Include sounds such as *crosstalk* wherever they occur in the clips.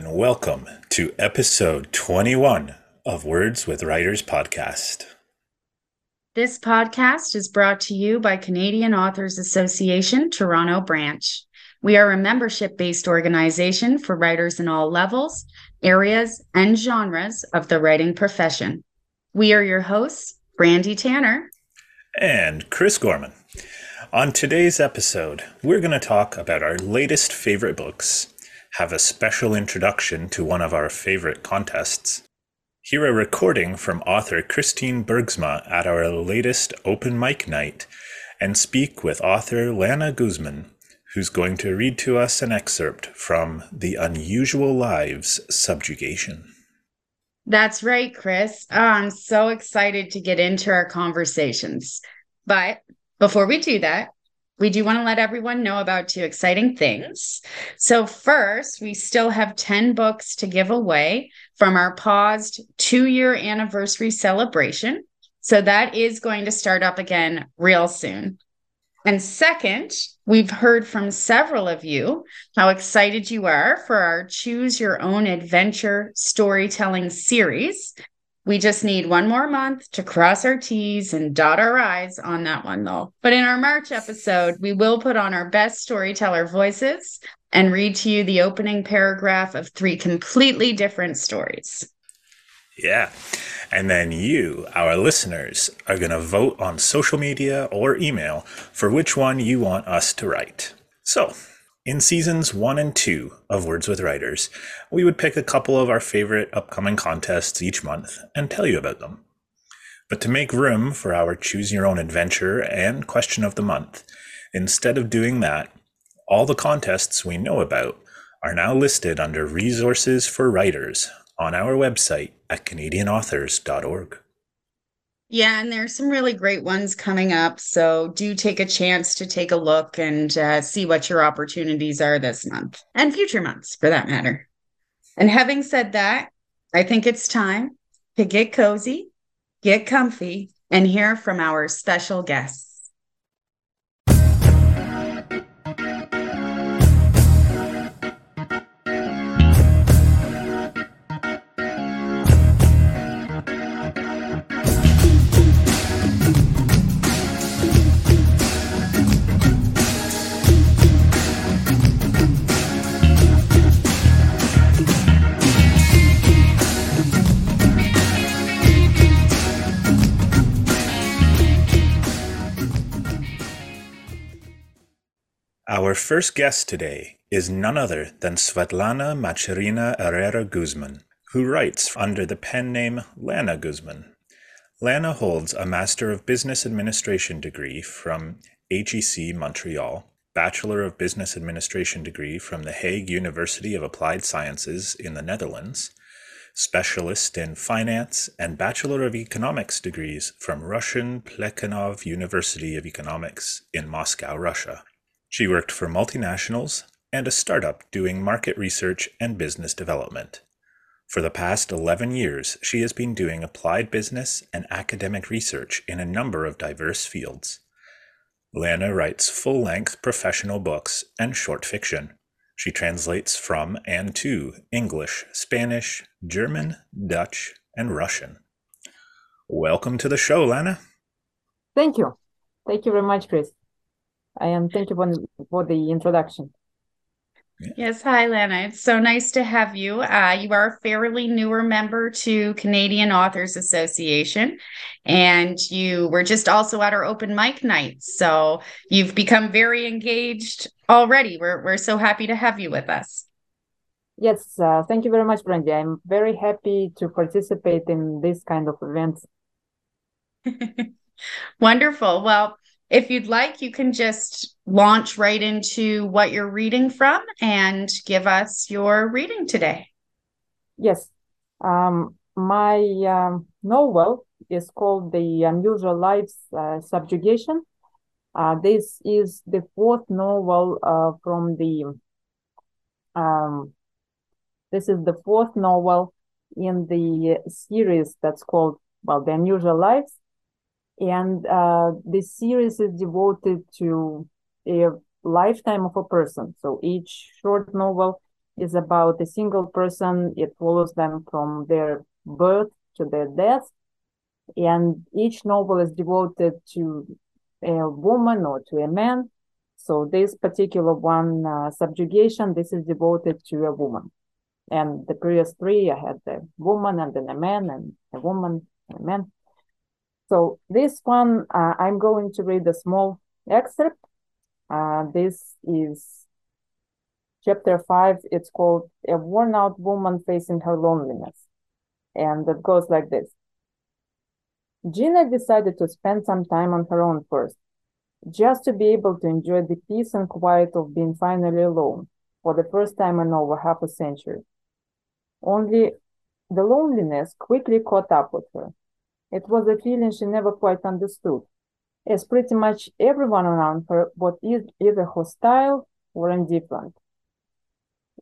and welcome to episode 21 of Words with Writers podcast. This podcast is brought to you by Canadian Authors Association, Toronto Branch. We are a membership based organization for writers in all levels, areas, and genres of the writing profession. We are your hosts, Brandy Tanner and Chris Gorman. On today's episode, we're going to talk about our latest favorite books, have a special introduction to one of our favorite contests, hear a recording from author Christine Bergsma at our latest open mic night, and speak with author Lana Guzman, who's going to read to us an excerpt from The Unusual Lives Subjugation. That's right, Chris. Oh, I'm so excited to get into our conversations. But before we do that, we do want to let everyone know about two exciting things. So, first, we still have 10 books to give away from our paused two year anniversary celebration. So, that is going to start up again real soon. And second, we've heard from several of you how excited you are for our Choose Your Own Adventure storytelling series. We just need one more month to cross our T's and dot our I's on that one, though. But in our March episode, we will put on our best storyteller voices and read to you the opening paragraph of three completely different stories. Yeah. And then you, our listeners, are going to vote on social media or email for which one you want us to write. So, in seasons one and two of Words with Writers, we would pick a couple of our favorite upcoming contests each month and tell you about them. But to make room for our Choose Your Own Adventure and Question of the Month, instead of doing that, all the contests we know about are now listed under Resources for Writers on our website at canadianauthors.org. Yeah, and there's some really great ones coming up. So do take a chance to take a look and uh, see what your opportunities are this month and future months for that matter. And having said that, I think it's time to get cozy, get comfy, and hear from our special guests. Our first guest today is none other than Svetlana Macherina Herrera Guzman, who writes under the pen name Lana Guzman. Lana holds a Master of Business Administration degree from HEC Montreal, Bachelor of Business Administration degree from the Hague University of Applied Sciences in the Netherlands, Specialist in Finance, and Bachelor of Economics degrees from Russian Plekhanov University of Economics in Moscow, Russia. She worked for multinationals and a startup doing market research and business development. For the past 11 years, she has been doing applied business and academic research in a number of diverse fields. Lana writes full length professional books and short fiction. She translates from and to English, Spanish, German, Dutch, and Russian. Welcome to the show, Lana. Thank you. Thank you very much, Chris. I am thank you for, for the introduction. Yes, hi, Lana. It's so nice to have you. Uh, you are a fairly newer member to Canadian Authors Association, and you were just also at our open mic night. So you've become very engaged already. We're we're so happy to have you with us. Yes, uh, thank you very much, Brandy. I'm very happy to participate in this kind of events. *laughs* Wonderful. Well, if you'd like, you can just launch right into what you're reading from and give us your reading today. Yes. Um, my um, novel is called The Unusual Lives uh, Subjugation. Uh, this is the fourth novel uh, from the um, this is the fourth novel in the series that's called well the unusual lives and uh, this series is devoted to a lifetime of a person. So each short novel is about a single person. It follows them from their birth to their death. And each novel is devoted to a woman or to a man. So this particular one, uh, Subjugation, this is devoted to a woman. And the previous three, I had the woman and then a man and a woman and a man. So this one, uh, I'm going to read a small excerpt. Uh, this is chapter five. It's called A Worn Out Woman Facing Her Loneliness. And it goes like this. Gina decided to spend some time on her own first, just to be able to enjoy the peace and quiet of being finally alone for the first time in over half a century. Only the loneliness quickly caught up with her. It was a feeling she never quite understood, as pretty much everyone around her was either hostile or indifferent.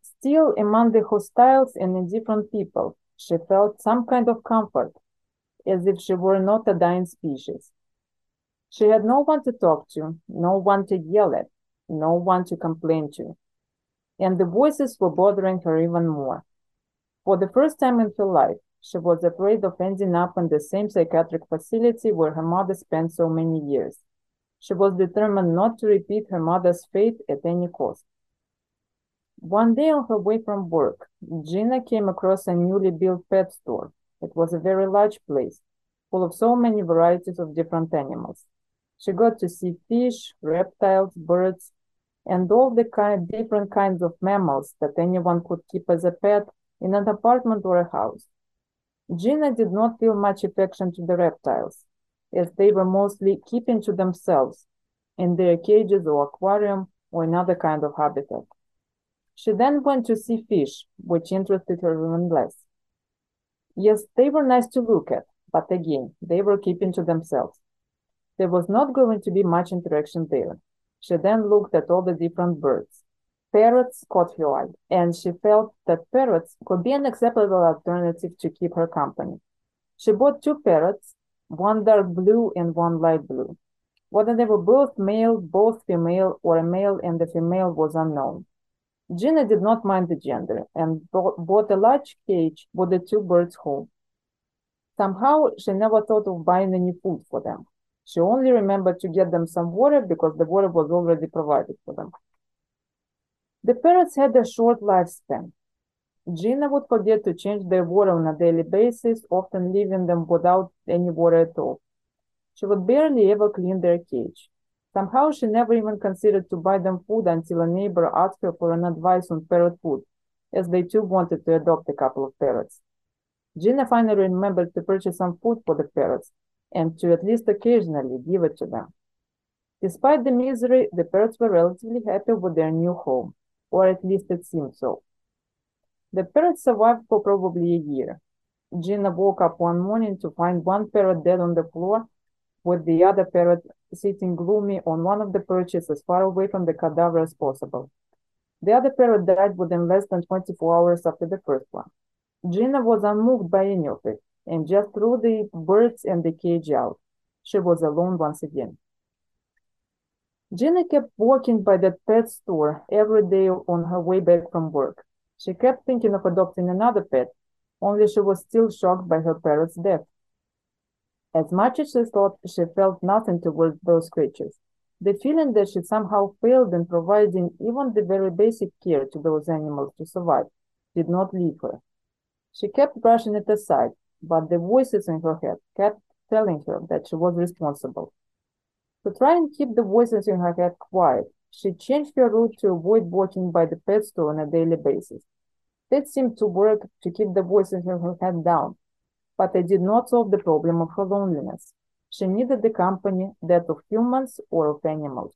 Still, among the hostiles and indifferent people, she felt some kind of comfort, as if she were not a dying species. She had no one to talk to, no one to yell at, no one to complain to. And the voices were bothering her even more. For the first time in her life, she was afraid of ending up in the same psychiatric facility where her mother spent so many years. She was determined not to repeat her mother's fate at any cost. One day on her way from work, Gina came across a newly built pet store. It was a very large place, full of so many varieties of different animals. She got to see fish, reptiles, birds, and all the kind, different kinds of mammals that anyone could keep as a pet in an apartment or a house. Gina did not feel much affection to the reptiles, as they were mostly keeping to themselves in their cages or aquarium or another kind of habitat. She then went to see fish, which interested her even less. Yes, they were nice to look at, but again, they were keeping to themselves. There was not going to be much interaction there. She then looked at all the different birds. Parrots caught her eye, and she felt that parrots could be an acceptable alternative to keep her company. She bought two parrots, one dark blue and one light blue. Whether they were both male, both female, or a male and a female was unknown. Gina did not mind the gender and bought a large cage with the two birds home. Somehow, she never thought of buying any food for them. She only remembered to get them some water because the water was already provided for them. The parrots had a short lifespan. Gina would forget to change their water on a daily basis, often leaving them without any water at all. She would barely ever clean their cage. Somehow she never even considered to buy them food until a neighbor asked her for an advice on parrot food, as they too wanted to adopt a couple of parrots. Gina finally remembered to purchase some food for the parrots and to at least occasionally give it to them. Despite the misery, the parrots were relatively happy with their new home or at least it seemed so. The parrot survived for probably a year. Gina woke up one morning to find one parrot dead on the floor, with the other parrot sitting gloomy on one of the perches as far away from the cadaver as possible. The other parrot died within less than 24 hours after the first one. Gina was unmoved by any of it and just threw the birds and the cage out. She was alone once again. Gina kept walking by that pet store every day on her way back from work. She kept thinking of adopting another pet, only she was still shocked by her parrot's death. As much as she thought she felt nothing towards those creatures, the feeling that she somehow failed in providing even the very basic care to those animals to survive did not leave her. She kept brushing it aside, but the voices in her head kept telling her that she was responsible to try and keep the voices in her head quiet, she changed her route to avoid walking by the pet store on a daily basis. That seemed to work to keep the voices in her head down, but it did not solve the problem of her loneliness. She needed the company, that of humans or of animals.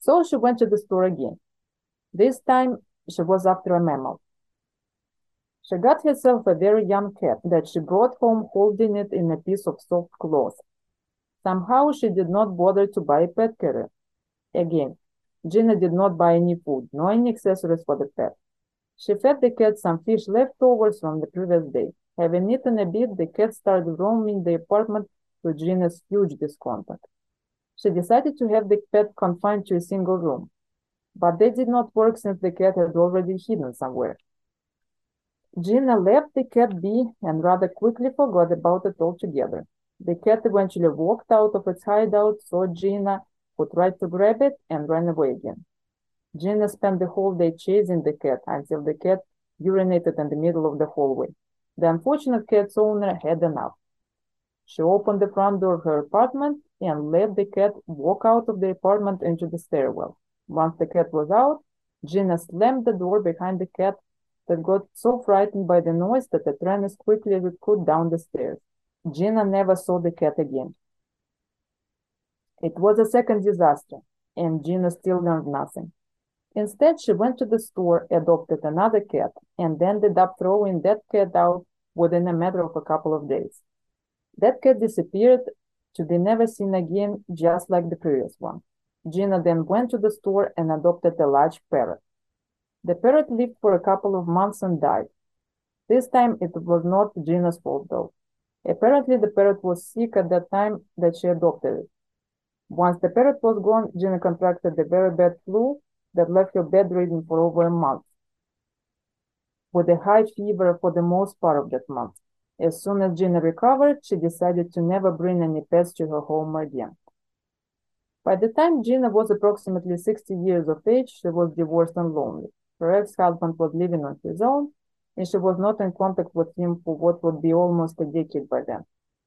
So she went to the store again. This time she was after a mammal. She got herself a very young cat that she brought home holding it in a piece of soft cloth. Somehow she did not bother to buy a pet carrier. Again, Gina did not buy any food, no any accessories for the pet. She fed the cat some fish leftovers from the previous day. Having eaten a bit, the cat started roaming the apartment to Gina's huge discomfort. She decided to have the pet confined to a single room. but they did not work since the cat had already hidden somewhere. Gina left the cat be and rather quickly forgot about it altogether. The cat eventually walked out of its hideout, saw Gina, who tried to grab it, and ran away again. Gina spent the whole day chasing the cat until the cat urinated in the middle of the hallway. The unfortunate cat's owner had enough. She opened the front door of her apartment and let the cat walk out of the apartment into the stairwell. Once the cat was out, Gina slammed the door behind the cat that got so frightened by the noise that it ran as quickly as it could down the stairs. Gina never saw the cat again. It was a second disaster, and Gina still learned nothing. Instead, she went to the store, adopted another cat, and ended up throwing that cat out within a matter of a couple of days. That cat disappeared to be never seen again, just like the previous one. Gina then went to the store and adopted a large parrot. The parrot lived for a couple of months and died. This time it was not Gina's fault though. Apparently the parrot was sick at that time that she adopted it. Once the parrot was gone, Gina contracted the very bad flu that left her bedridden for over a month, with a high fever for the most part of that month. As soon as Gina recovered, she decided to never bring any pets to her home again. By the time Gina was approximately 60 years of age, she was divorced and lonely. Her ex-husband was living on his own, and she was not in contact with him for what would be almost a decade by then.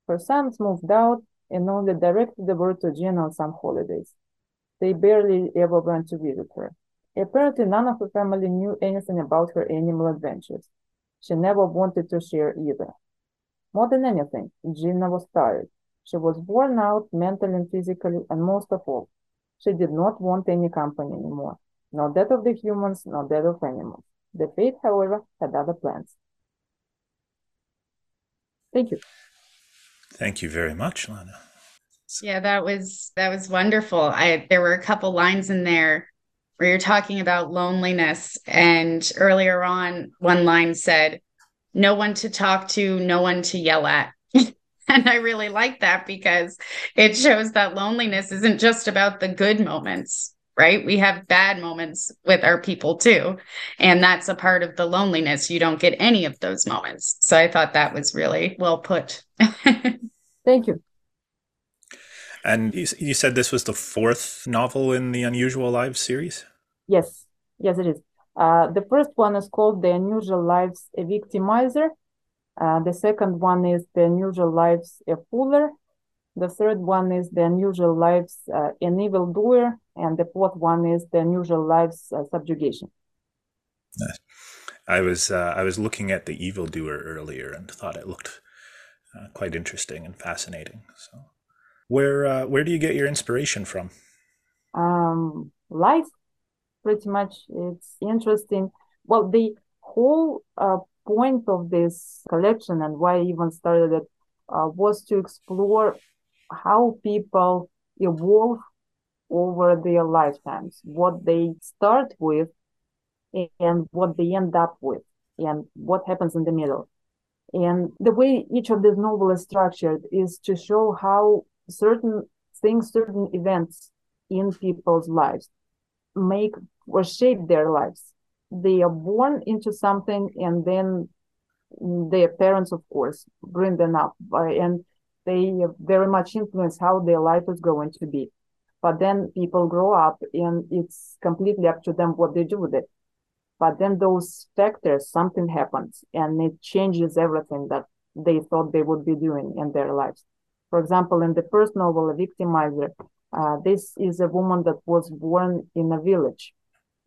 Her sons moved out and only directed the word to Gina on some holidays. They barely ever went to visit her. Apparently, none of her family knew anything about her animal adventures. She never wanted to share either. More than anything, Gina was tired. She was worn out mentally and physically, and most of all, she did not want any company anymore not that of the humans, not that of animals. The fate, however, had other plans. Thank you. Thank you very much, Lana. Yeah, that was that was wonderful. I there were a couple lines in there where you're talking about loneliness and earlier on one line said no one to talk to, no one to yell at. *laughs* and I really like that because it shows that loneliness isn't just about the good moments right? We have bad moments with our people too. And that's a part of the loneliness. You don't get any of those moments. So I thought that was really well put. *laughs* Thank you. And you, you said this was the fourth novel in the Unusual Lives series? Yes, yes, it is. Uh, the first one is called The Unusual Lives A Victimizer. Uh, the second one is The Unusual Lives A Fooler. The third one is The Unusual Lives uh, An Evildoer and the fourth one is the unusual lives uh, subjugation. I was uh, I was looking at the evildoer earlier and thought it looked uh, quite interesting and fascinating. So, where uh, where do you get your inspiration from? Um, life, pretty much. It's interesting. Well, the whole uh, point of this collection and why I even started it uh, was to explore how people evolve over their lifetimes, what they start with and what they end up with, and what happens in the middle. And the way each of these novels is structured is to show how certain things, certain events in people's lives make or shape their lives. They are born into something and then their parents, of course, bring them up and they very much influence how their life is going to be but then people grow up and it's completely up to them what they do with it. But then those factors something happens and it changes everything that they thought they would be doing in their lives. For example in the first novel a victimizer uh, this is a woman that was born in a village.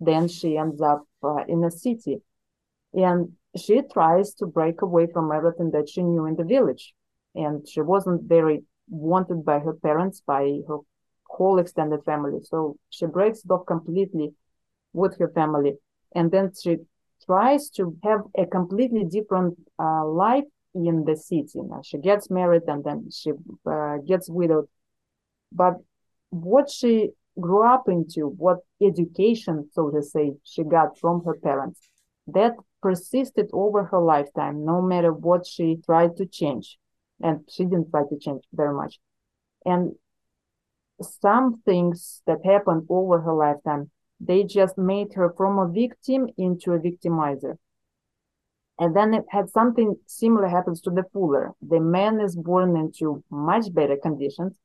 Then she ends up uh, in a city. And she tries to break away from everything that she knew in the village. And she wasn't very wanted by her parents by her whole extended family. So she breaks it off completely with her family. And then she tries to have a completely different uh, life in the city. Now she gets married and then she uh, gets widowed. But what she grew up into, what education, so to say, she got from her parents, that persisted over her lifetime, no matter what she tried to change. And she didn't try to change very much. And some things that happened over her lifetime They just made her from a victim into a victimizer. And then it had something similar happens to the Fooler. The man is born into much better conditions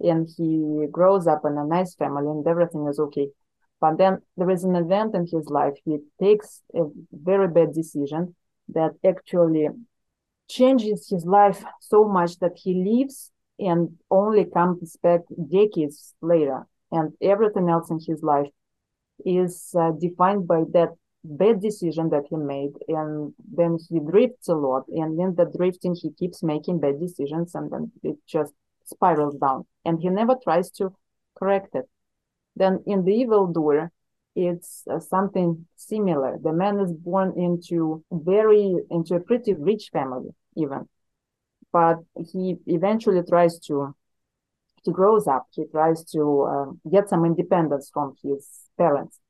and he grows up in a nice family and everything is okay. But then there is an event in his life. He takes a very bad decision that actually changes his life so much that he leaves and only comes back decades later. And everything else in his life is uh, defined by that bad decision that he made. And then he drifts a lot. And in the drifting he keeps making bad decisions and then it just spirals down. And he never tries to correct it. Then in the evil doer it's uh, something similar. The man is born into very into a pretty rich family even but he eventually tries to he grows up he tries to uh, get some independence from his parents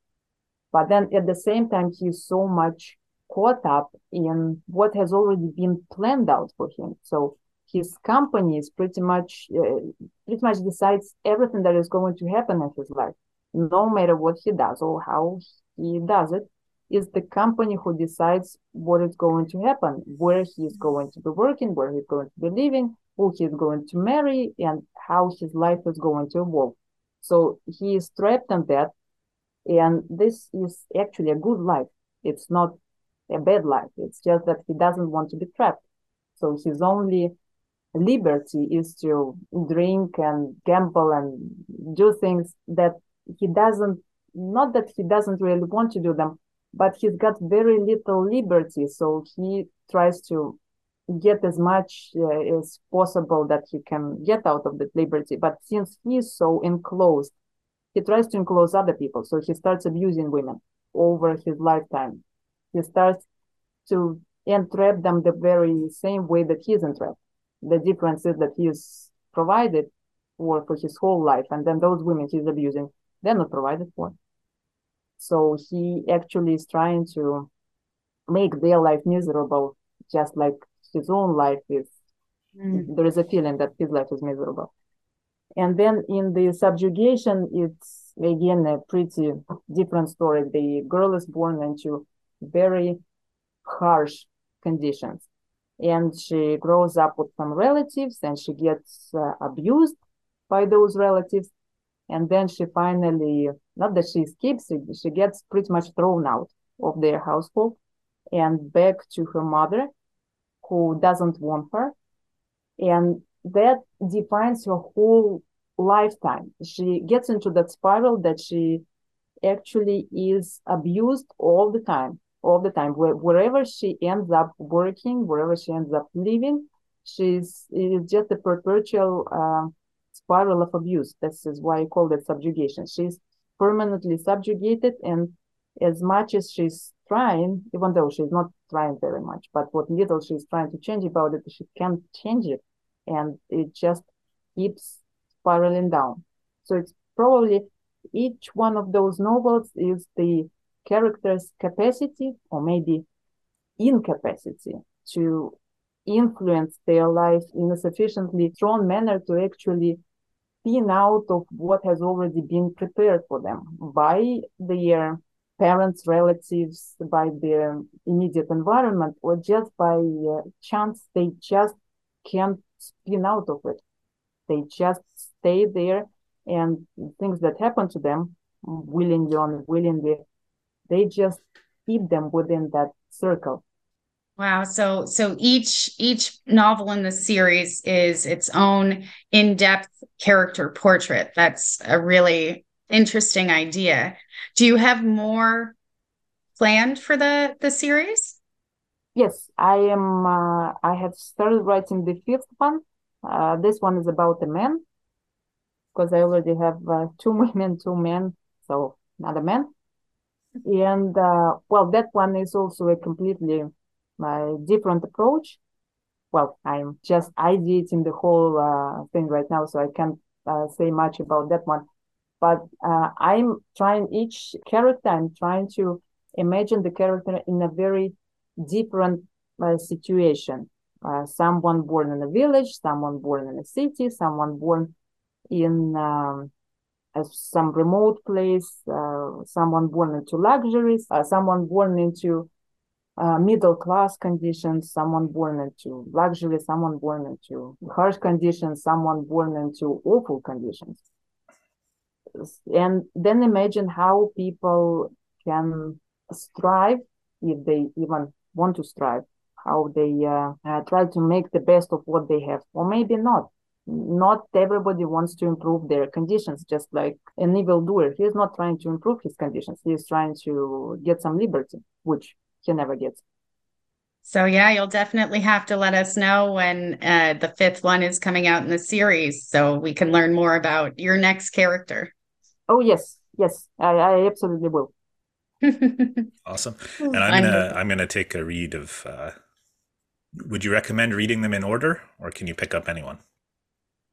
but then at the same time, he's so much caught up in what has already been planned out for him. So his company is pretty much uh, pretty much decides everything that is going to happen in his life, no matter what he does or how he does it. Is the company who decides what is going to happen, where he is going to be working, where he's going to be living, who he's going to marry, and how his life is going to evolve. So he is trapped in that and this is actually a good life. It's not a bad life. It's just that he doesn't want to be trapped. So his only liberty is to drink and gamble and do things that he doesn't, not that he doesn't really want to do them, but he's got very little liberty. So he tries to get as much uh, as possible that he can get out of that liberty. But since he's so enclosed he tries to enclose other people. So he starts abusing women over his lifetime. He starts to entrap them the very same way that he's entrapped. The difference is that he is provided for for his whole life, and then those women he's abusing, they're not provided for. So he actually is trying to make their life miserable, just like his own life is. Mm. There is a feeling that his life is miserable. And then in the subjugation, it's again a pretty different story. The girl is born into very harsh conditions and she grows up with some relatives and she gets uh, abused by those relatives and then she finally not that she escapes she gets pretty much thrown out of their household and back to her mother who doesn't want her and that defines her whole lifetime. She gets into that spiral that she actually is abused all the time, all the time. Where, wherever she ends up working, wherever she ends up living, she's it is just a perpetual uh, spiral of abuse. This is why I call it subjugation. She's permanently subjugated, and as much as she's trying, even though she's not trying very much, but what little she's trying to change about it, she can't change it and it just keeps spiraling down. So it's probably each one of those novels is the character's capacity or maybe incapacity to influence their life in a sufficiently strong manner to actually spin out of what has already been prepared for them by their parents, relatives, by their immediate environment, or just by uh, chance they just can't spin out of it. They just stay there and things that happen to them willingly or unwillingly, they just keep them within that circle. Wow. So so each each novel in the series is its own in-depth character portrait. That's a really interesting idea. Do you have more planned for the the series? Yes, I am. Uh, I have started writing the fifth one. Uh, this one is about a man because I already have uh, *laughs* two women, two men, so another man. And uh, well, that one is also a completely uh, different approach. Well, I'm just ideating the whole uh, thing right now, so I can't say much about that one. But I'm trying each character. I'm trying to imagine the character in a very different uh, situation. Uh, someone born in a village, someone born in a city, someone born in um, some remote place, uh, someone born into luxuries, uh, someone born into uh, middle class conditions, someone born into luxury, someone born into harsh conditions, someone born into awful conditions. And then imagine how people can strive if they even want to strive, how they uh, uh, try to make the best of what they have, or maybe not. Not everybody wants to improve their conditions, just like an evil doer. He is not trying to improve his conditions. He is trying to get some liberty, which he never gets. So yeah, you'll definitely have to let us know when uh, the fifth one is coming out in the series, so we can learn more about your next character. Oh yes, yes, I, I absolutely will. *laughs* awesome, and I'm gonna I'm gonna take a read of. Uh, would you recommend reading them in order, or can you pick up anyone?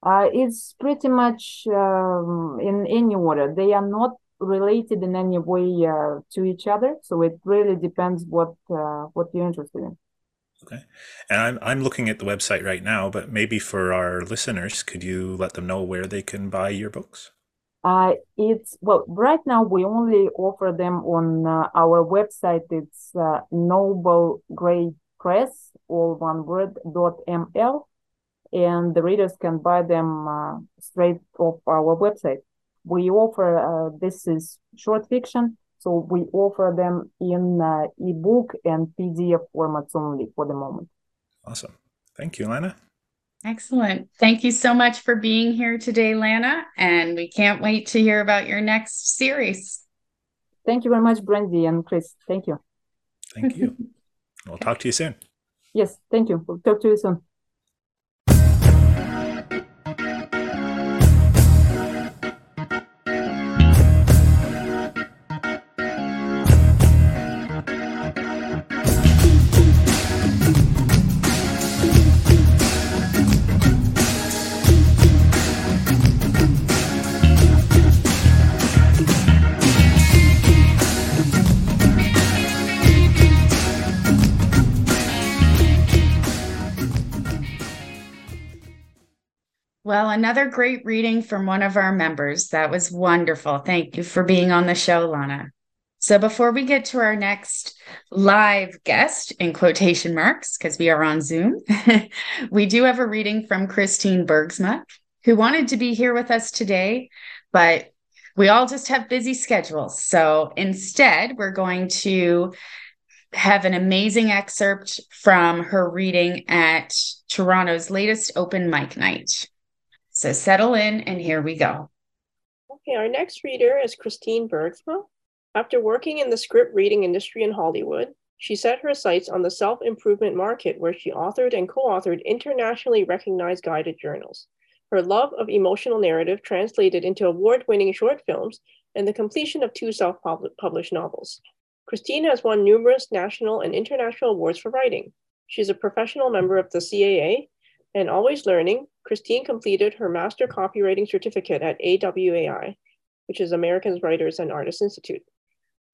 Uh, it's pretty much um, in any order. They are not related in any way uh, to each other. So it really depends what uh, what you're interested in. Okay, and I'm I'm looking at the website right now, but maybe for our listeners, could you let them know where they can buy your books? Uh, it's well right now we only offer them on uh, our website. It's uh, Noble Gray Press, all one word dot ml, and the readers can buy them uh, straight off our website we offer uh, this is short fiction so we offer them in uh, ebook and pdf formats only for the moment. Awesome. Thank you lana excellent. Thank you so much for being here today lana and we can't wait to hear about your next series. Thank you very much brandy and chris. Thank you. Thank you. We'll talk to you soon. Yes thank you. We'll talk to you soon Well, another great reading from one of our members. That was wonderful. Thank you for being on the show, Lana. So, before we get to our next live guest, in quotation marks, because we are on Zoom, *laughs* we do have a reading from Christine Bergsma, who wanted to be here with us today, but we all just have busy schedules. So, instead, we're going to have an amazing excerpt from her reading at Toronto's latest open mic night. So settle in, and here we go. Okay, our next reader is Christine Bergsma. After working in the script reading industry in Hollywood, she set her sights on the self improvement market where she authored and co authored internationally recognized guided journals. Her love of emotional narrative translated into award winning short films and the completion of two self published novels. Christine has won numerous national and international awards for writing. She's a professional member of the CAA and always learning, Christine completed her master copywriting certificate at AWAI, which is Americans Writers and Artists Institute.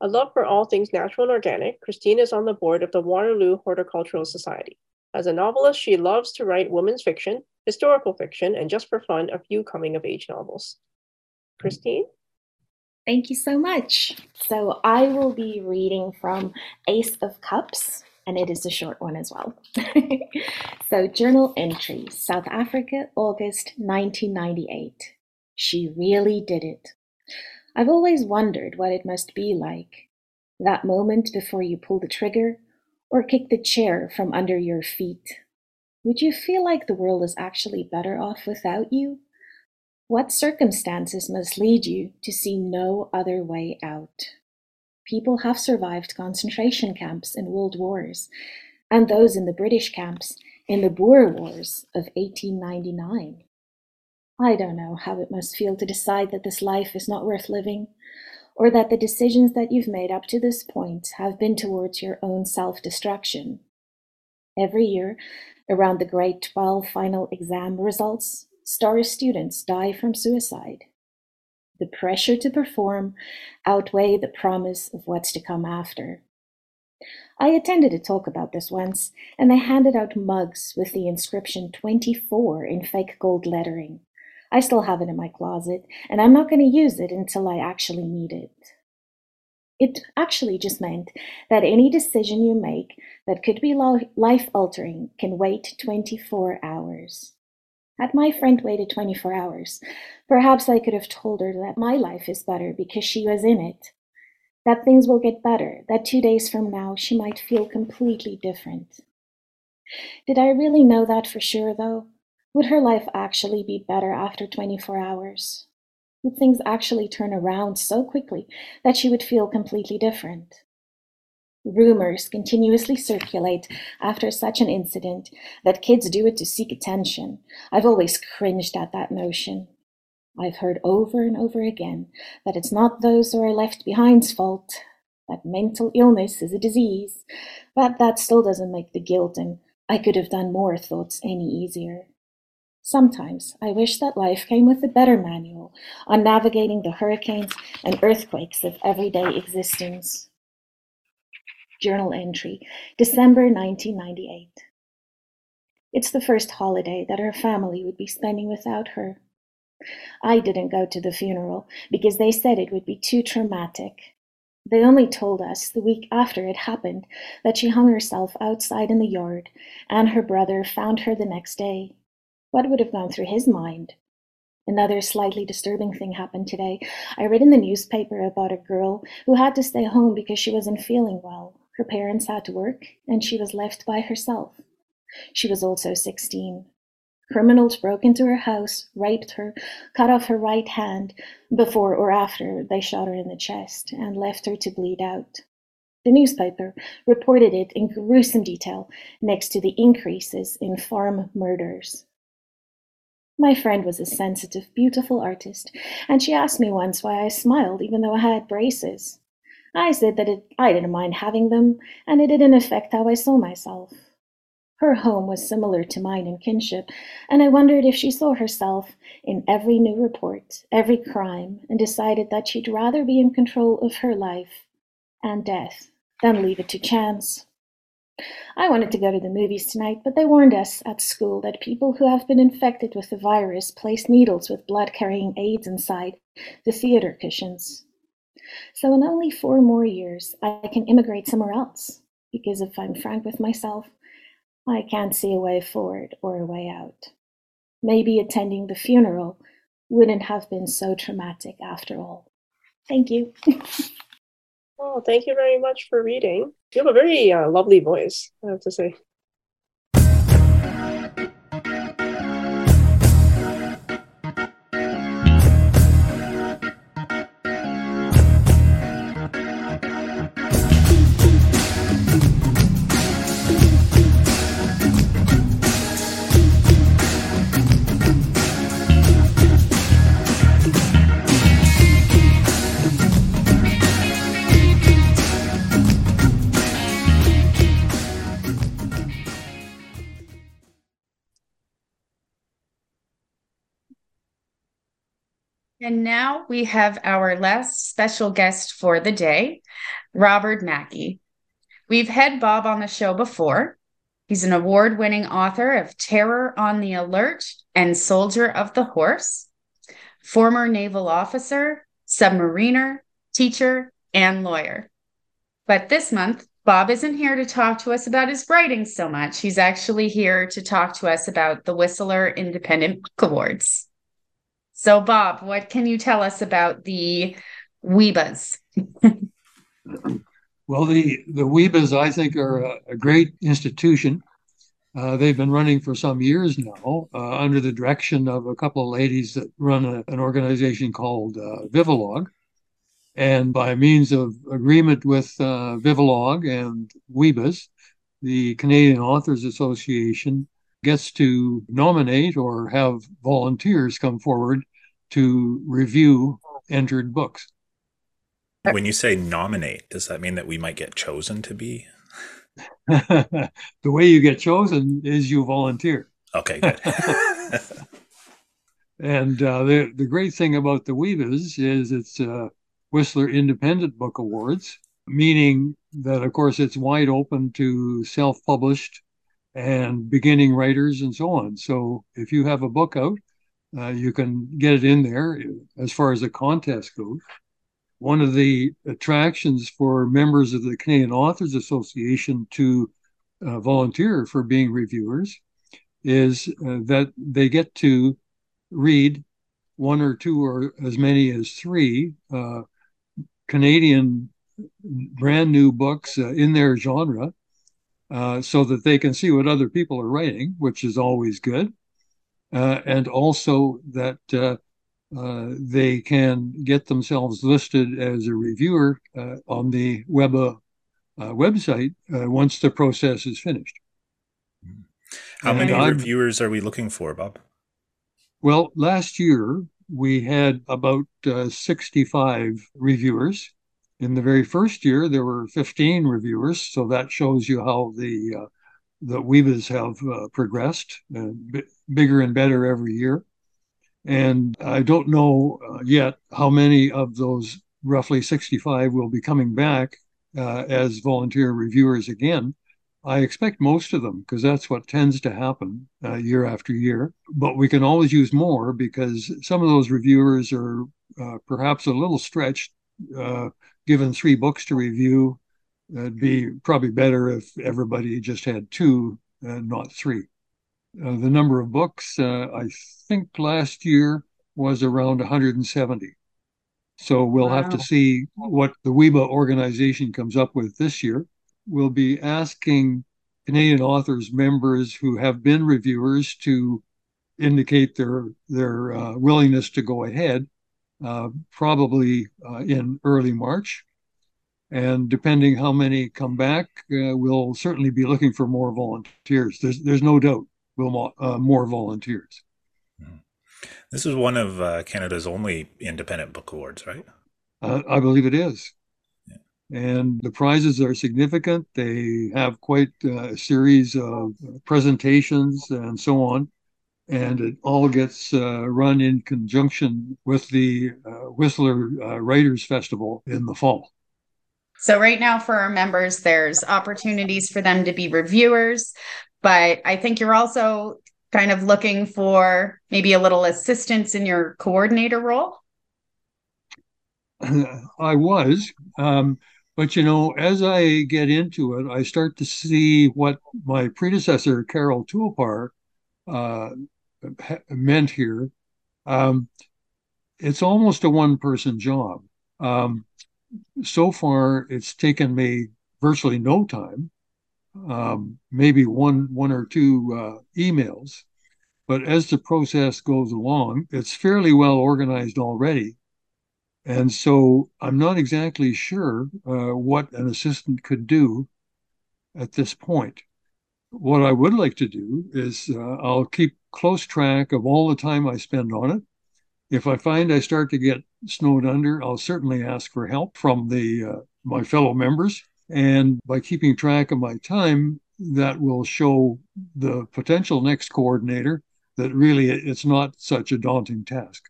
A love for all things natural and organic, Christine is on the board of the Waterloo Horticultural Society. As a novelist, she loves to write women's fiction, historical fiction, and just for fun, a few coming of age novels. Christine? Thank you so much. So, I will be reading from Ace of Cups and it is a short one as well. *laughs* so, journal entry South Africa, August 1998. She really did it. I've always wondered what it must be like. That moment before you pull the trigger or kick the chair from under your feet. Would you feel like the world is actually better off without you? What circumstances must lead you to see no other way out? People have survived concentration camps and world wars, and those in the British camps in the Boer Wars of 1899. I don't know how it must feel to decide that this life is not worth living, or that the decisions that you've made up to this point have been towards your own self destruction. Every year, around the grade 12 final exam results, star students die from suicide. The pressure to perform outweigh the promise of what's to come after. I attended a talk about this once, and they handed out mugs with the inscription 24 in fake gold lettering. I still have it in my closet, and I'm not going to use it until I actually need it. It actually just meant that any decision you make that could be life altering can wait 24 hours. Had my friend waited 24 hours, perhaps I could have told her that my life is better because she was in it, that things will get better, that two days from now she might feel completely different. Did I really know that for sure, though? Would her life actually be better after 24 hours? Would things actually turn around so quickly that she would feel completely different? Rumors continuously circulate after such an incident that kids do it to seek attention. I've always cringed at that notion. I've heard over and over again that it's not those who are left behind's fault, that mental illness is a disease, but that still doesn't make the guilt and I could have done more thoughts any easier. Sometimes I wish that life came with a better manual on navigating the hurricanes and earthquakes of everyday existence. Journal entry, December 1998. It's the first holiday that her family would be spending without her. I didn't go to the funeral because they said it would be too traumatic. They only told us the week after it happened that she hung herself outside in the yard and her brother found her the next day. What would have gone through his mind? Another slightly disturbing thing happened today. I read in the newspaper about a girl who had to stay home because she wasn't feeling well. Her parents had to work and she was left by herself. She was also 16. Criminals broke into her house, raped her, cut off her right hand before or after they shot her in the chest and left her to bleed out. The newspaper reported it in gruesome detail next to the increases in farm murders. My friend was a sensitive, beautiful artist, and she asked me once why I smiled even though I had braces. I said that it, I didn't mind having them, and it didn't affect how I saw myself. Her home was similar to mine in kinship, and I wondered if she saw herself in every new report, every crime, and decided that she'd rather be in control of her life and death than leave it to chance. I wanted to go to the movies tonight, but they warned us at school that people who have been infected with the virus place needles with blood carrying aids inside the theater cushions. So, in only four more years, I can immigrate somewhere else. Because if I'm frank with myself, I can't see a way forward or a way out. Maybe attending the funeral wouldn't have been so traumatic after all. Thank you. *laughs* oh, thank you very much for reading. You have a very uh, lovely voice, I have to say. And now we have our last special guest for the day, Robert Mackay. We've had Bob on the show before. He's an award winning author of Terror on the Alert and Soldier of the Horse, former naval officer, submariner, teacher, and lawyer. But this month, Bob isn't here to talk to us about his writing so much. He's actually here to talk to us about the Whistler Independent Book Awards. So, Bob, what can you tell us about the WIBAs? *laughs* well, the, the WIBAs, I think, are a, a great institution. Uh, they've been running for some years now uh, under the direction of a couple of ladies that run a, an organization called uh. And by means of agreement with uh, and WIBAs, the Canadian Authors Association gets to nominate or have volunteers come forward to review entered books. When you say nominate, does that mean that we might get chosen to be? *laughs* the way you get chosen is you volunteer. Okay, good. *laughs* and uh, the the great thing about the WIBAs is it's uh, Whistler Independent Book Awards, meaning that of course it's wide open to self-published and beginning writers and so on. So if you have a book out uh, you can get it in there as far as the contest goes. One of the attractions for members of the Canadian Authors Association to uh, volunteer for being reviewers is uh, that they get to read one or two or as many as three uh, Canadian brand new books uh, in their genre uh, so that they can see what other people are writing, which is always good. Uh, and also that uh, uh, they can get themselves listed as a reviewer on the WIBA website once the process is finished. How and many I'm, reviewers are we looking for, Bob? Well, last year we had about 65 reviewers in the very first year, there were 15 reviewers, so that shows you how the uh, the WIBAs have uh, progressed, uh, b- bigger and better every year. And I don't know uh, yet how many of those roughly 65 will be coming back uh, as volunteer reviewers again. I expect most of them because that's what tends to happen uh, year after year. But we can always use more because some of those reviewers are perhaps a little stretched given three books to review, it'd be probably better if everybody just had two and not three. Uh, the number of books, uh, I think last year was around 170. So we'll wow. have to see what the WIBA organization comes up with this year. We'll be asking Canadian authors members who have been reviewers to indicate their their uh, willingness to go ahead uh, probably uh, in early March. And depending how many come back, uh, we'll certainly be looking for more volunteers. There's there's no doubt we'll uh, more volunteers. Hmm. This is one of uh, Canada's only independent book awards, right? I believe it is. And the prizes are significant. They have quite a series of presentations and so on and it all gets uh, run in conjunction with the uh, Whistler uh, Writers Festival in the fall. So, right now, for our members, there's opportunities for them to be reviewers, but I think you're also kind of looking for maybe a little assistance in your coordinator role. I was. Um, but you know, as I get into it, I start to see what my predecessor, Carol Tulpar, uh, meant here. Um, it's almost a one person job. Um, so far, it's taken me virtually no time, um, maybe one one or two uh, emails. But as the process goes along, it's fairly well organized already. And so I'm not exactly sure uh, what an assistant could do at this point. What I would like to do is uh, I'll keep close track of all the time I spend on it. If I find I start to get snowed under, I'll certainly ask for help from the uh, my fellow members. And by keeping track of my time, that will show the potential next coordinator that really it's not such a daunting task.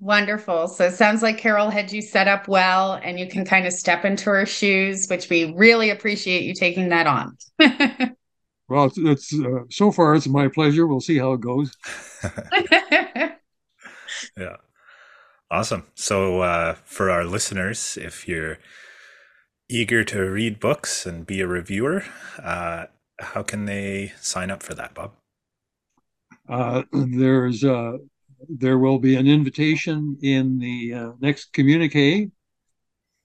Wonderful. So it sounds like Carol had you set up well and you can kind of step into her shoes, which we really appreciate you taking that on. *laughs* Well, it's, it's uh, so far it's my pleasure. We'll see how it goes. *laughs* yeah, awesome. So uh, for our listeners, if you're eager to read books and be a reviewer, uh, how can they sign up for that, Bob? Uh, there's uh, there will be an invitation in the uh, next communique.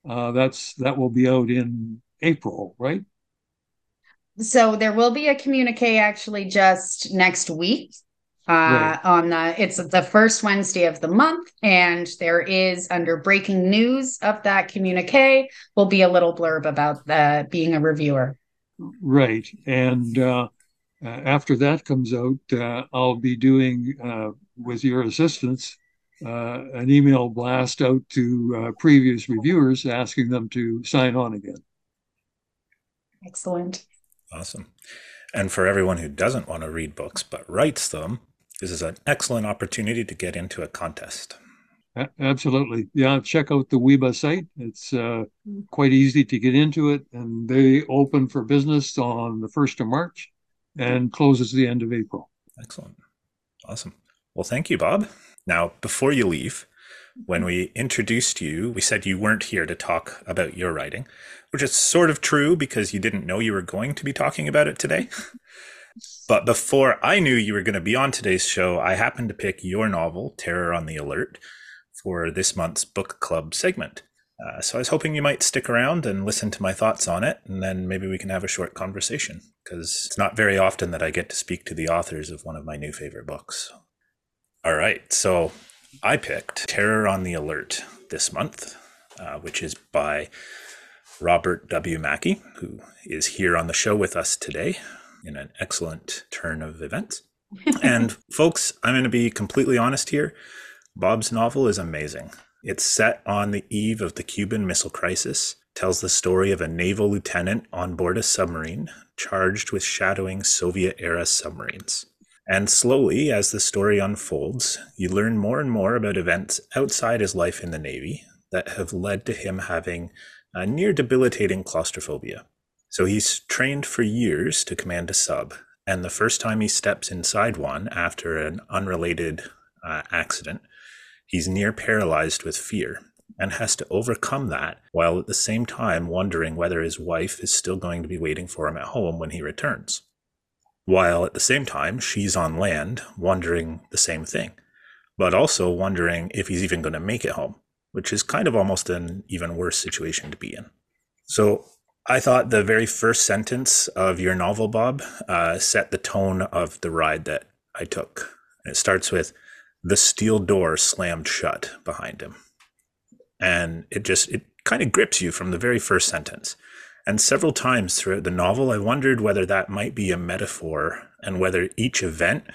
that's that will be out in April, right? So there will be a communique actually just next week. Uh, right. on the it's the first Wednesday of the month, and there is under breaking news of that communique will be a little blurb about the being a reviewer. Right, and uh, uh, after that comes out, uh, I'll be doing uh, with your assistance uh, an email blast out to previous reviewers asking them to sign on again. Excellent. Awesome. And for everyone who doesn't want to read books but writes them, this is an excellent opportunity to get into a contest. Absolutely. Yeah, check out the WIBA site. It's uh, quite easy to get into it, and they open for business on the 1st of March and closes the end of April. Excellent. Awesome. Well, thank you, Bob. Now, before you leave, when we introduced you, we said you weren't here to talk about your writing, which is sort of true because you didn't know you were going to be talking about it today. *laughs* But before I knew you were going to be on today's show, I happened to pick your novel, Terror on the Alert, for this month's book club segment. Uh, so I was hoping you might stick around and listen to my thoughts on it, and then maybe we can have a short conversation, because it's not very often that I get to speak to the authors of one of my new favorite books. All right, so I picked Terror on the Alert this month, uh, which is by Robert W. Mackay, who is here on the show with us today in an excellent turn of events. *laughs* and folks, I'm going to be completely honest here. Bob's novel is amazing. It's set on the eve of the Cuban Missile Crisis, tells the story of a naval lieutenant on board a submarine charged with shadowing Soviet era submarines. And slowly, as the story unfolds, you learn more and more about events outside his life in the Navy that have led to him having a near debilitating claustrophobia. So he's trained for years to command a sub, and the first time he steps inside one after an unrelated uh, accident, he's near paralyzed with fear and has to overcome that while at the same time wondering whether his wife is still going to be waiting for him at home when he returns. While at the same time, she's on land wondering the same thing, but also wondering if he's even going to make it home, which is kind of almost an even worse situation to be in. So I thought the very first sentence of your novel, Bob, uh, set the tone of the ride that I took. it starts with the steel door slammed shut behind him. And it just, it kind of grips you from the very first sentence. And several times throughout the novel, I wondered whether that might be a metaphor and whether each event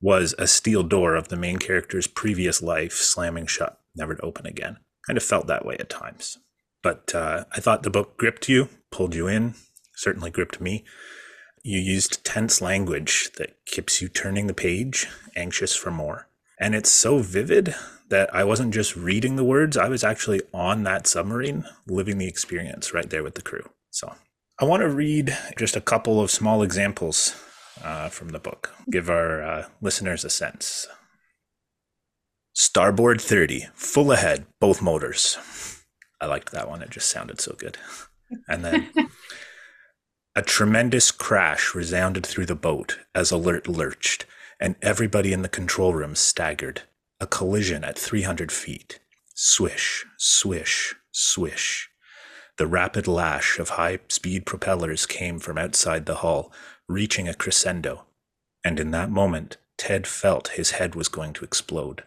was a steel door of the main character's previous life slamming shut, never to open again. Kind of felt that way at times. But uh, I thought the book gripped you, pulled you in, certainly gripped me. You used tense language that keeps you turning the page, anxious for more. And it's so vivid that I wasn't just reading the words, I was actually on that submarine, living the experience right there with the crew. So I want to read just a couple of small examples uh, from the book, give our uh, listeners a sense. Starboard 30, full ahead, both motors. I liked that one. It just sounded so good. And then a tremendous crash resounded through the boat as Alert lurched, and everybody in the control room staggered. A collision at 300 feet. Swish, swish, swish. The rapid lash of high speed propellers came from outside the hull, reaching a crescendo. And in that moment, Ted felt his head was going to explode.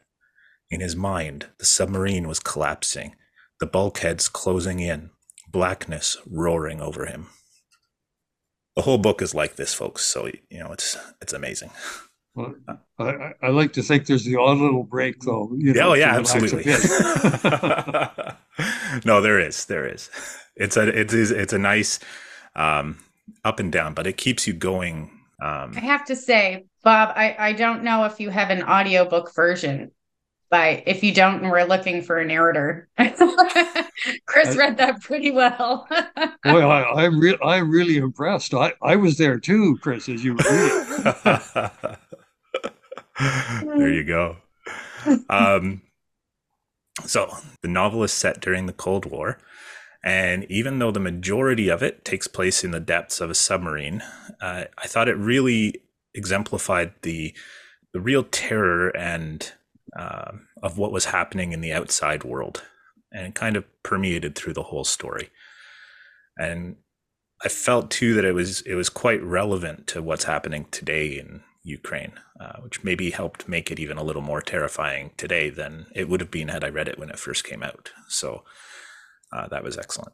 In his mind, the submarine was collapsing the bulkheads closing in, blackness roaring over him. The whole book is like this, folks. So you know it's it's amazing. Well, I, I like to think there's the odd little break, though. You know, oh yeah, absolutely. *laughs* no, there is, there is. It's a it is it's a nice um, up and down, but it keeps you going. Um, I have to say, Bob, I I don't know if you have an audiobook version but if you don't and we're looking for a narrator. *laughs* Chris read that pretty well. *laughs* Boy I, am re- i'm really impressed. I, I was there too chris as you were *laughs* there you go. Um, so the novel is set during the cold war and even though the majority of it takes place in the depths of a submarine uh, i thought it really exemplified the the real terror and uh, of what was happening in the outside world and kind of permeated through the whole story. And I felt too that it was it was quite relevant to what's happening today in Ukraine, uh, which maybe helped make it even a little more terrifying today than it would have been had I read it when it first came out. So uh, that was excellent.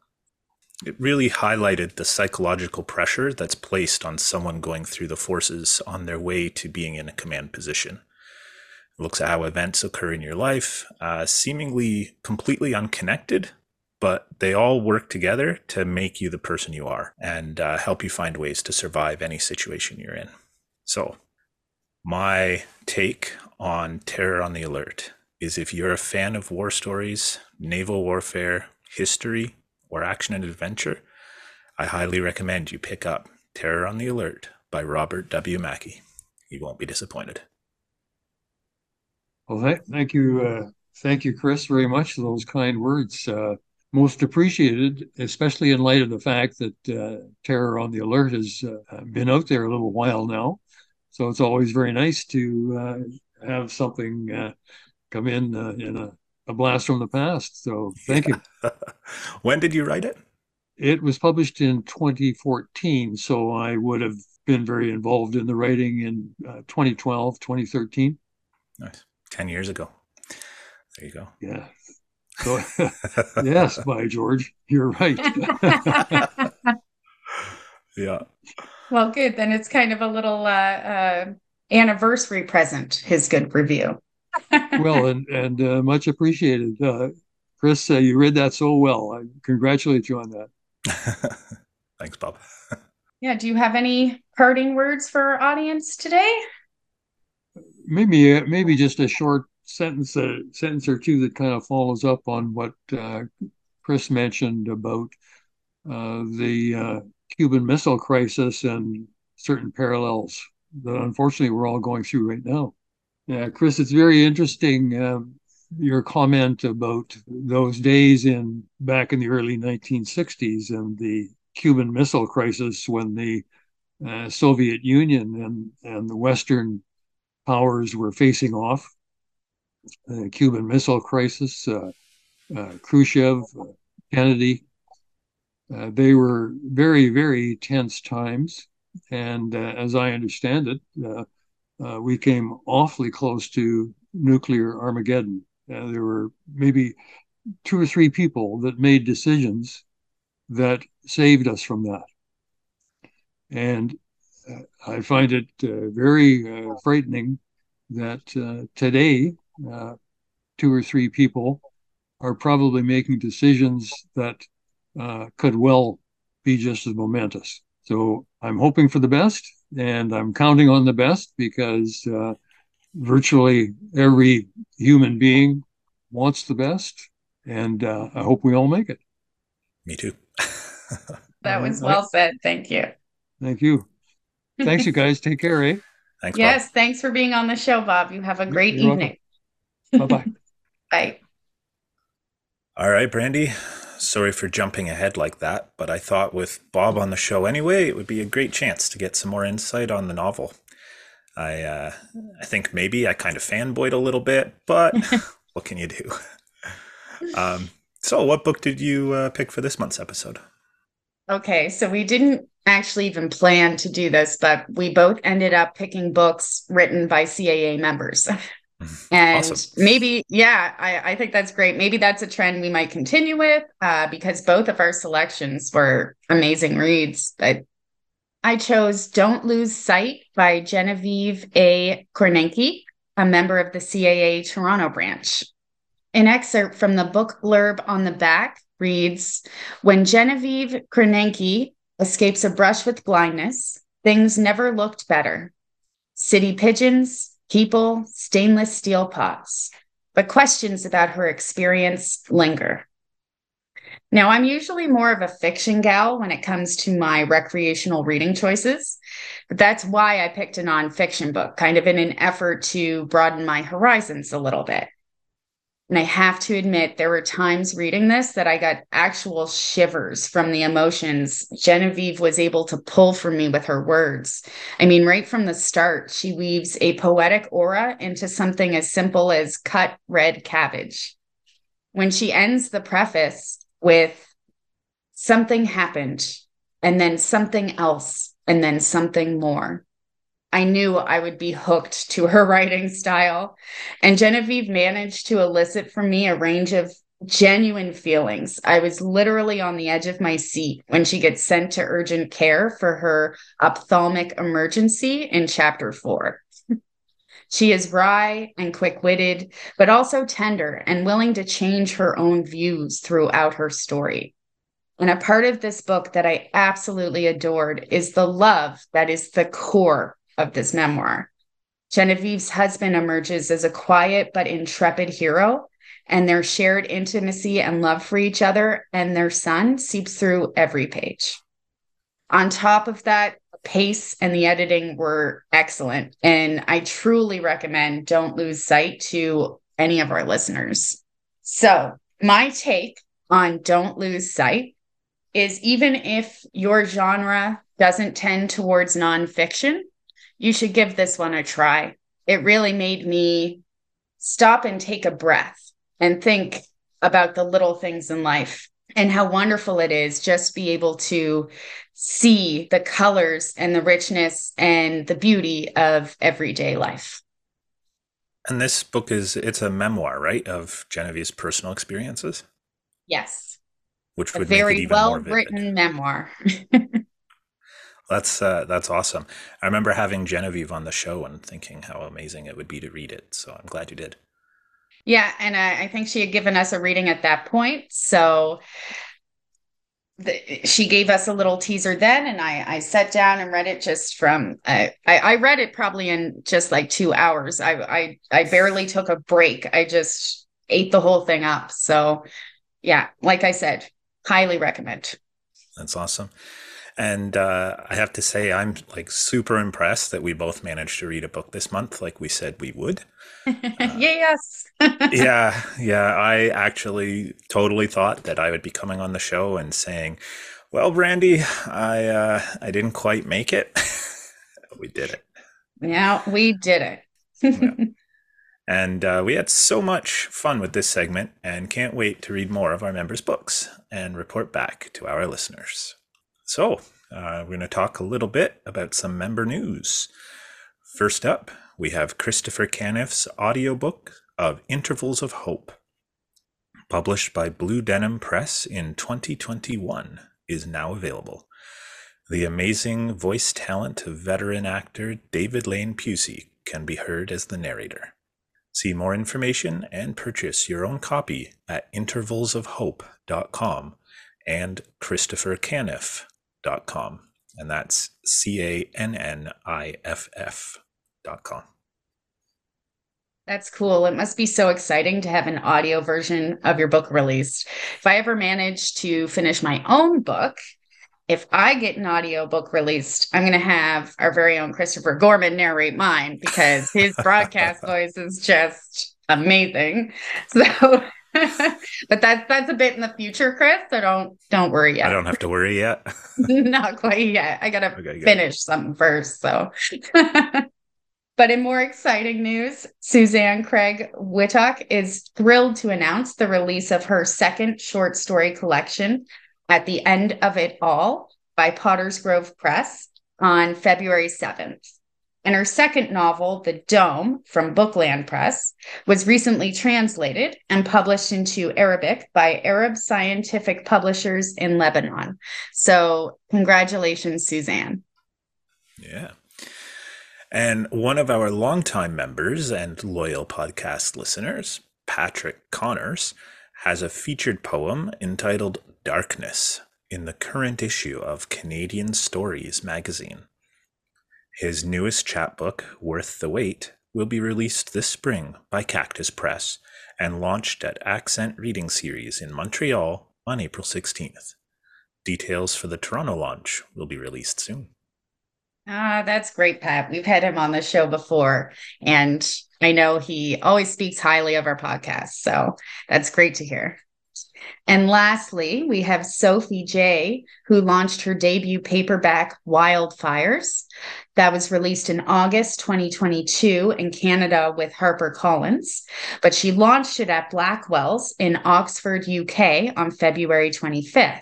It really highlighted the psychological pressure that's placed on someone going through the forces on their way to being in a command position looks at how events occur in your life, uh, seemingly completely unconnected, but they all work together to make you the person you are and uh, help you find ways to survive any situation you're in. So, my take on Terror on the Alert is if you're a fan of war stories, naval warfare, history, or action and adventure, I highly recommend you pick up Terror on the Alert by Robert W. Mackay. You won't be disappointed. Well, th- thank you. Uh, thank you, Chris, very much for those kind words. Uh, most appreciated, especially in light of the fact that uh, Terror on the Alert has uh, been out there a little while now. So it's always very nice to uh, have something uh, come in in a, a, blast from the past. So thank you. *laughs* when did you write it? It was published in 2014. So I would have been very involved in the writing in 2012, 2013. Nice. 10 years ago. There you go. Yeah. So, *laughs* yes, by George, you're right. *laughs* *laughs* yeah. Well, good. Then it's kind of a little uh, uh, anniversary present, his good review. well, and, and uh, much appreciated. Uh, Chris, uh, you read that so well. I congratulate you on that. Thanks, Bob. yeah. Do you have any parting words for our audience today? Maybe uh, maybe just a short sentence a sentence or two that kind of follows up on what uh, Chris mentioned about uh, the uh, Cuban Missile Crisis and certain parallels that unfortunately we're all going through right now. Yeah, Chris, it's very interesting um, your comment about those days in back in the early 1960s and the Cuban Missile Crisis when the uh, Soviet Union and and the Western powers were facing off the Cuban Missile Crisis, uh, uh, Khrushchev, uh, Kennedy. Uh, they were very, very tense times. And uh, as I understand it, we came awfully close to nuclear Armageddon. there were maybe two or three people that made decisions that saved us from that. And I find it uh, very uh, frightening that uh, today uh, two or three people are probably making decisions that uh, could well be just as momentous. So I'm hoping for the best and I'm counting on the best because uh, virtually every human being wants the best. And I hope we all make it. Me too. *laughs* that was well said. Thank you. Thank you. Thanks, you guys. Take care, eh? Thanks. Yes, Bob. thanks for being on the show, Bob. You have a great You're evening. Bye *laughs* bye. Bye. All right, Brandy. Sorry for jumping ahead like that, but I thought with Bob on the show anyway, it would be a great chance to get some more insight on the novel. I uh, I think maybe I kind of fanboyed a little bit, but *laughs* what can you do? Um, so, what book did you uh, pick for this month's episode? Okay, so we didn't actually even plan to do this, but we both ended up picking books written by CAA members. *laughs* and awesome. maybe, yeah, I, I, think that's great. Maybe that's a trend we might continue with uh, because both of our selections were amazing reads. But I chose Don't Lose Sight by Genevieve A. Kornenke, a member of the CAA Toronto branch. An excerpt from the book blurb on the back reads When Genevieve Kornenke escapes a brush with blindness, things never looked better. City pigeons, people, stainless steel pots. But questions about her experience linger. Now, I'm usually more of a fiction gal when it comes to my recreational reading choices, but that's why I picked a nonfiction book, kind of in an effort to broaden my horizons a little bit. And I have to admit, there were times reading this that I got actual shivers from the emotions Genevieve was able to pull from me with her words. I mean, right from the start, she weaves a poetic aura into something as simple as cut red cabbage. When she ends the preface with something happened, and then something else, and then something more. I knew I would be hooked to her *laughs* writing style. And Genevieve managed to elicit from me a range of genuine feelings. I was literally on the edge of my seat when she gets sent to urgent care for her ophthalmic emergency in chapter four. *laughs* she is wry and quick witted, but also tender and willing to change her own views throughout her story. And a part of this book that I absolutely adored is the love that is the core of this memoir. Genevieve's husband emerges as a quiet but intrepid hero, and their shared intimacy and love for each other and their son seeps through every page. On top of that, pace and the editing were excellent. And I truly recommend Don't Lose Sight to any of our listeners. So, my take on Don't Lose Sight is even if your genre doesn't tend towards nonfiction, you should give this one a try. It really made me stop and take a breath and think about the little things in life and how wonderful it is just be able to see the colors and the richness and the beauty of everyday life. And this book is it's a memoir, right, of Genevieve's personal experiences? Yes. Which a would very well written memoir. *laughs* that's uh, that's awesome. I remember having Genevieve on the show and thinking how amazing it would be to read it. So I'm glad you did. Yeah, and I, I think she had given us a reading at that point. So the, she gave us a little teaser then, and I I sat down and read it just from I, I I read it probably in just like two hours. I I I barely took a break. I just ate the whole thing up. So yeah, like I said, highly recommend. That's awesome. And uh, I have to say, I'm like super impressed that we both managed to read a book this month, like we said we would. *laughs* Uh, yes. *laughs* yeah, yeah. I actually totally thought that I would be coming on the show and saying, "Well, Brandy, I uh, I didn't quite make it. *laughs* we did it. Yeah, we did it. yeah. And uh, we had so much fun with this segment and can't wait to read more of our members' books and report back to our listeners. So, uh, we're going to talk a little bit about some member news. First up, we have Christopher Canniff's audiobook of Intervals of Hope. Published by Blue Denim Press in 2021, is now available. The amazing voice talent of veteran actor David Lane Pusey can be heard as the narrator. See more information and purchase your own copy at intervalsofhope.com and christophercanniff.com. And that's C A N N I F F.com. That's cool. It must be so exciting to have an audio version of your book released. If I ever manage to finish my own book, if I get an audio book released, I'm going to have our very own Christopher Gorman narrate mine because his broadcast *laughs* voice is just amazing. So, *laughs* *laughs* but that's that's a bit in the future, Chris. So don't don't worry yet. I don't have to worry yet. *laughs* Not quite yet. I got to okay, finish something first. So. *laughs* But in more exciting news, Suzanne Craig Whytock is thrilled to announce the release of her second short story collection, At the End of It All, by Potters Grove Press on February 7th. And her second novel, The Dome, from Bookland Press, was recently translated and published into Arabic by Arab Scientific Publishers in Lebanon. So, congratulations, Suzanne. Yeah. And one of our longtime members and loyal podcast listeners, Patrick Connors, has a featured poem entitled Darkness in the current issue of Canadian Stories magazine. His newest chapbook, Worth the Wait, will be released this spring by Cactus Press and launched at Accent Reading Series in Montreal on April 16th. Details for the Toronto launch will be released soon. Ah, that's great, Pat. We've had him on the show before, and I know he always speaks highly of our podcast. So that's great to hear. And lastly, we have Sophie Jai, who launched her debut paperback, Wildfires, that was released in August 2022 in Canada with HarperCollins. But she launched it at Blackwell's in Oxford, UK on February 25th.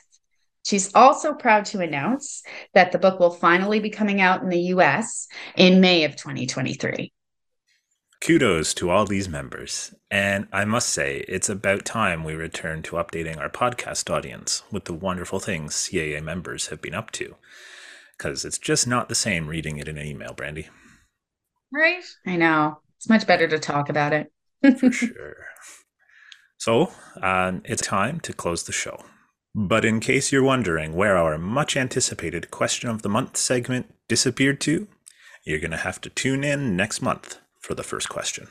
She's also proud to announce that the book will finally be coming out in the US in May of 2023. Kudos to all these members. And I must say, it's about time we return to updating our podcast audience with the wonderful things CAA members have been up to. Because it's just not the same reading it in an email, Brandy. Right? I know. It's much better to talk about it. For *laughs* sure. So, um, it's time to close the show. But in case you're wondering where our much anticipated question of the month segment disappeared to, you're going to have to tune in next month for the first question.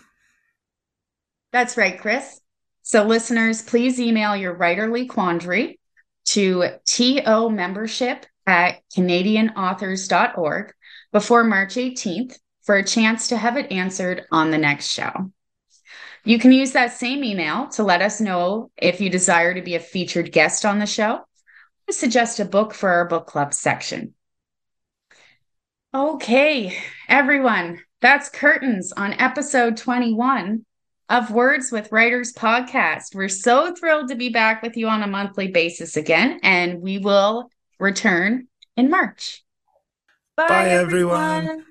That's right, Chris. So, listeners, please email your writerly quandary to to membership at canadianauthors.org before March 18th for a chance to have it answered on the next show. You can use that same email to let us know if you desire to be a featured guest on the show or suggest a book for our book club section. Okay, everyone, that's curtains on episode 21 of Words with Writers podcast. We're so thrilled to be back with you on a monthly basis again, and we will return in March. Bye, bye everyone.